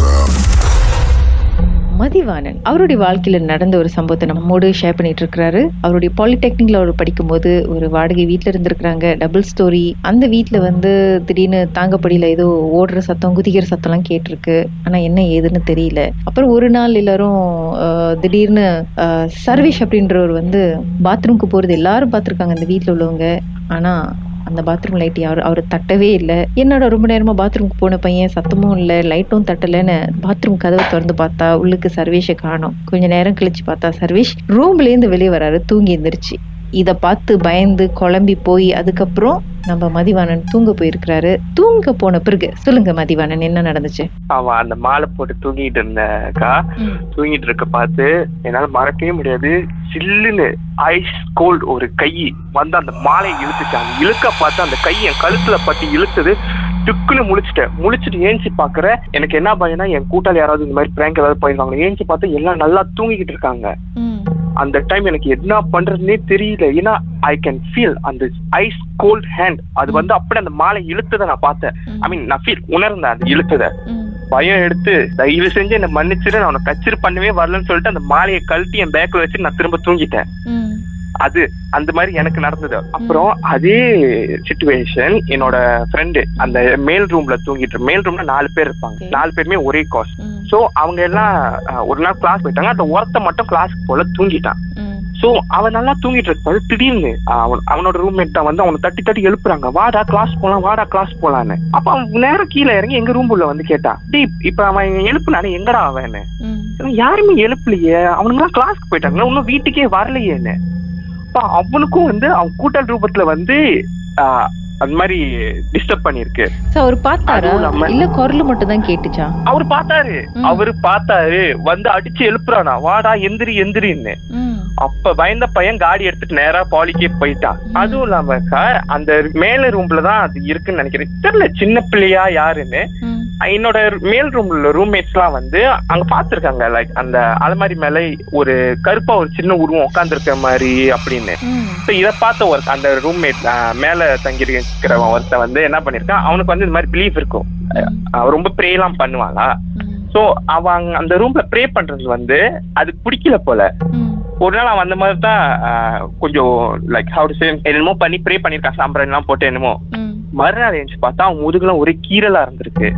awesome. Mathivanan. அவருடைய வாழ்க்கையில நடந்த ஒரு சம்பவத்தை நம்மோடு ஷேர் பண்ணிட்டு இருக்கிறாரு. அவருடைய பாலிடெக்னிக்ல அவர் படிக்கும்போது ஒரு வாடகை வீட்டுல இருந்திருக்கிறாங்க. டபுள் ஸ்டோரி அந்த வீட்டுல வந்து திடீர்னு தாங்கப்படியில ஏதோ ஓடுற சத்தம் குதிக்கிற சத்தம் எல்லாம் கேட்டிருக்கு. ஆனா என்ன ஏதுன்னு தெரியல. அப்புறம் ஒரு நாள் எல்லாரும் திடீர்னு ஆஹ், சர்வேஷ் அப்படின்றவர் வந்து பாத்ரூம்க்கு போறது எல்லாரும் பார்த்திருக்காங்க அந்த வீட்டுல உள்ளவங்க. ஆனா அந்த பாத்ரூம் லைட் யாரும் அவர் தட்டவே இல்லை. என்னோட ரொம்ப நேரமா பாத்ரூமுக்கு போன பையன்? சத்தமும் இல்லை லைட்டும் தட்டலைன்னு பாத்ரூம் கதவை திறந்து பார்த்தா உள்ளுக்கு சர்வேஷை காணோம். கொஞ்ச நேரம் கழிச்சு பார்த்தா சர்வேஷ் ரூம்ல இருந்து வெளியே வராரு தூங்கி எந்திரிச்சு. இத பார்த்து பயந்து குழம்பி போய் அதுக்கப்புறம் நம்ம மதிவாணன் தூங்க போயிருக்கிறாரு. தூங்க போன பிறகு சொல்லுங்க மதிவாணன் என்ன நடந்துச்சு? அவன் அந்த மாலை போட்டு தூங்கிட்டு இருந்தக்கா தூங்கிட்டு இருக்க பார்த்து என்னால மறக்கவே முடியாது. சில்லுன்னு ஐஸ் கோல்ட் ஒரு கை வந்து அந்த மாலையை இழுத்துச்சு. அந்த இழுக்க பார்த்து அந்த கை என் கழுத்துல பட்டு இழுத்தது. டுக்குன்னு முழிச்சிட்டேன். முழிச்சிட்டு ஏஞ்சி பாக்குறேன் எனக்கு என்ன பயம்னா என் கூட்டாளி யாராவது இந்த மாதிரி பிராங்க் ஏதாவது போயிருக்காங்க ஏஞ்சி பார்த்து எல்லாம் நல்லா தூங்கிக்கிட்டு இருக்காங்க. அந்த டைம் எனக்கு என்ன பண்றதுனே தெரியல. ஏன்னா ஐ கேன் ஃபீல் அந்த ஐஸ் கோல்ட் ஹேண்ட் அது வந்து அப்படியே அந்த மாலை இழுத்ததை நான் பார்த்தேன். ஐ மீன் நான் ஃபீல் உணர்ந்தேன் அது இழுத்ததை. பயம் எடுத்து தயவு செஞ்சு என்ன மன்னிச்சிரு நான் உனக்கு கச்சிரு பண்ணவே வரலன்னு சொல்லிட்டு அந்த மாலையை கழட்டி என் பேக்ல வச்சு நான் திரும்ப தூங்கிட்டேன். அது அந்த மாதிரி எனக்கு நடந்தது. அப்புறம் அதே சுச்சுவேஷன் என்னோட ஃப்ரெண்டு அந்த மேல் ரூம்ல தூங்கிட்டு மேல் ரூம்ல நாலு பேர் இருப்பாங்க. நாலு பேருமே ஒரே காஸ் சோ அவங்க எல்லாம் ஒரு நாள் கிளாஸ் போயிட்டாங்க. அந்த ஒருத்த மட்டும் கிளாஸ்க்கு போல தூங்கிட்டான். சோ அவன் நல்லா தூங்கிட்டு இருப்பாரு திடீர்னு அவன் அவனோட ரூம்மேட் தான் வந்து அவனை தட்டி தட்டி எழுப்புறாங்க. வாடா கிளாஸ் போலாம் வாடா கிளாஸ் போலான்னு. அப்ப அவன் நேரம் கீழே இறங்கி எங்க ரூம் உள்ள வந்து கேட்டான் டேய் இப்ப அவன் எழுப்புனானே எங்கடா அவன்னு? யாருமே எழுப்பலையே. அவனுங்க கிளாஸ்க்கு போயிட்டாங்களா இன்னும் வீட்டுக்கே வரலையேன்னு. அப்ப அவனுக்கும் வந்து அவன் கூட்டல் ரூபத்துல வந்து அந்த மாதிரி டிஸ்டர்ப் பண்ணிருக்கு சோ அவர் பார்த்தாரா? இல்ல குரல் மட்டும் தான் கேட்டுச்சா? அவரு பார்த்தாரு. அவரு பார்த்தாரு. வந்து அடிச்சு எழுப்புறானா. வாடா எந்திரி எந்திரின்னு. அப்ப பயந்த பையன் காடி எடுத்துட்டு நேரா பாலிக்கே போயிட்டான். அதுவும் இல்லாம சார் அந்த மேல ரூம்ல தான் அது இருக்குன்னு நினைக்கிறேன். தெரியல சின்ன பிள்ளையா யாருன்னு. என்னோட மேல் ரூம்ல ரூம்மேட்ஸ் எல்லாம் வந்து அங்க பாத்துருக்காங்க லைக் அந்த அலமாரி மேல ஒரு கருப்பா ஒரு சின்ன உருவம் உட்காந்துருக்க மாதிரி அப்படின்னு. இத பார்த்த ஒரு அந்த ரூம்மேட் மேல தங்கி இருக்கிறவன் ஒருத்தன் வந்து என்ன பண்ணிருக்கான் அவனுக்கு வந்து இந்த மாதிரி பிலீஃப் இருக்கும். ரொம்ப ப்ரே எல்லாம் பண்ணுவாளா சோ அவன் அங்க அந்த ரூம்ல ப்ரே பண்றது வந்து அதுக்கு பிடிக்கல போல. ஒரு நாள் அவன் அந்த மாதிரி தான் கொஞ்சம் லைக் ஹவு டு சே என்னமோ பண்ணி ப்ரே பண்ணிருக்கான். சாம்பிராணி எல்லாம் போட்டு என்னமோ மறுநாள் எழுந்து பார்த்தா அவன் முதுகுலாம் ஒரே கீரலா இருந்திருக்கு.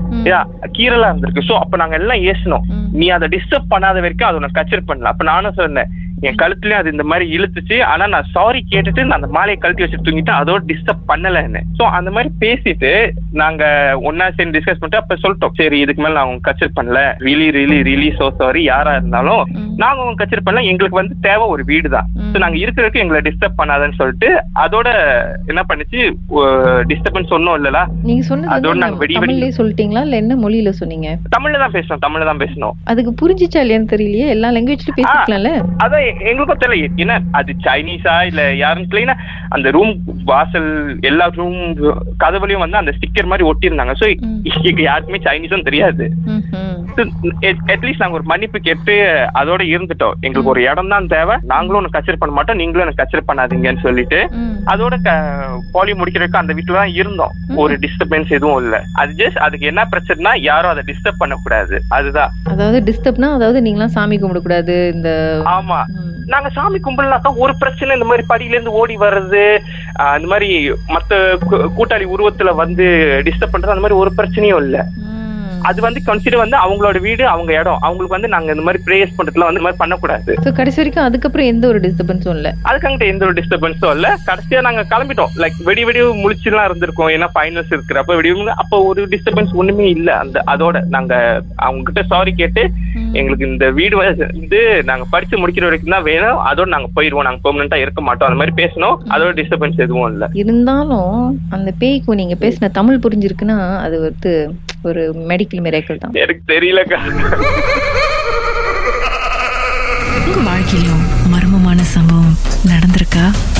கீரலா இருந்திருக்கு. சோ அப்ப நாங்க எல்லாம் ஏசணும். நீ அதை டிஸ்டர்ப் பண்ணாத வரைக்கும் அது உனக்கு கச்சர் பண்ணல அப்ப நானும் சொன்னேன் என் கழுத்துலயும் அது இந்த மாதிரி இழுத்துச்சு. ஆனா நான் சாரி கேட்டுட்டு நான் அந்த மாலையை கழட்டி வச்சு தூங்கிட்டேன். அதோட டிஸ்டர்ப் பண்ணலன்னு. சோ அந்த மாதிரி பேசிட்டு நாங்க ஒன்னா சேர்ந்து டிஸ்கஸ் பண்ணிட்டு அப்ப சொல்லிட்டோம். சரி இதுக்கு மேல நான் கச்சர் பண்ணல. Really really really so sorry யாரா இருந்தாலும் நாங்க அவங்க கச்சர் பண்ணல. எங்களுக்கு வந்து தேவை ஒரு வீடு தான் நாங்க இருக்கிறதுக்கு எங்களை டிஸ்டர்ப் பண்ணாதன்னு சொல்லிட்டு அதோட என்ன பண்ணுச்சு? டிஸ்டர்பன்ஸ் ஒன்றும் இல்லல நீங்க சொன்னது அதோட நாங்க வெடி வெடி. சொல்லிட்டீங்களா? இல்ல என்ன மொழியில சொன்னீங்க? தமிழ்ல தான் பேசணும். தமிழ்ல தான் பேசணும். அதுக்கு புரிஞ்சிச்சா இல்லையான்னு தெரியலையே. எல்லா லாங்குவேஜ்லயும் பேசிக்கலாம்ல அதான் எங்களுக்கும் தெரியல. என்ன அது சைனீஸா இல்ல யாருன்னு தெரியல. அந்த ரூம் வாசல் எல்லா ரூம் கதவுலயும் வந்து அந்த ஸ்டிக்கர் மாதிரி ஒட்டி இருந்தாங்க சோ யாருக்குமே சைனீஸும் தெரியாது. அட்லீஸ்ட் நாங்க ஒரு மன்னிப்பு கேட்டு அதோட இருந்துட்டோம். எங்களுக்கு ஒரு இடம் தான் தேவை. நாங்களும் உனக்கு கச்சர் பண்ண மாட்டோம். நீங்களும் எனக்கு கச்சர் பண்ணாதீங்கன்னு சொல்லிட்டு அதோட பாலி முடிக்கிறதுக்கு அந்த வீட்டுல தான் இருந்தோம் ஒரு டிஸ்டர்பன்ஸ் எதுவும் இல்ல. அது ஜஸ்ட் அதுக்கு என்ன பிரச்சனைனா யாரும் அதை டிஸ்டர்ப் பண்ணக்கூடாது. அதுதான். அதாவது டிஸ்டர்ப்னா அதாவது நீங்களாம் சாமி கும்பிடக்கூடாது இந்த ஆமா. நாங்க சாமி கும்பிடலாக்கா ஒரு பிரச்சனை இந்த மாதிரி படியில இருந்து ஓடி வர்றது இந்த மாதிரி மத்த கூட்டாளி உருவத்துல வந்து டிஸ்டர்ப் பண்றது அந்த மாதிரி ஒரு பிரச்சனையும் இல்ல. அது வந்து கன்சிடர் வந்து அவங்களோட வீடு அவங்க இடம். அவங்களுக்கு வந்து நாங்க இந்த மாதிரி பிரேயர்ஸ் பண்றதுல வந்து இந்த மாதிரி பண்ணக்கூடாது. ஸோ கடைசி வரைக்கும் அதுக்கப்புறம் எந்த ஒரு டிஸ்டர்பன்ஸும் இல்ல? அதுக்காங்கிட்ட எந்த ஒரு டிஸ்டர்பன்ஸும் இல்ல. கடைசியா நாங்க கிளம்பிட்டோம். லைக் வெடி வெடி முழிச்சுலாம் இருந்திருக்கோம். ஏன்னா ஃபைனல்ஸ் இருக்கிறப்ப வெடி அப்போ ஒரு டிஸ்டர்பன்ஸ் ஒண்ணுமே இல்ல. அந்த அதோட நாங்க அவங்க கிட்ட சாரி கேட்டு எங்களுக்கு இந்த வீடு வந்து நாங்க படிச்சு முடிக்கிற வரைக்கும் தான் வேணும். அதோட நாங்க போயிடுவோம் நாங்க பெர்மனண்டா இருக்க மாட்டோம். அந்த மாதிரி பேசணும். அதோட டிஸ்டர்பன்ஸ் எதுவும் இல்ல. இருந்தாலும் அந்த பேய்க்கு நீங்க பேசின தமிழ் புரிஞ்சிருக்குன்னா அது வந்து ஒரு மெடிக்கல் மிராக்கள் தான். எனக்கு தெரியலக்கா. உங்க வாழ்க்கையிலும் மர்மமான சம்பவம் நடந்திருக்கா?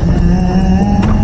Armadilha.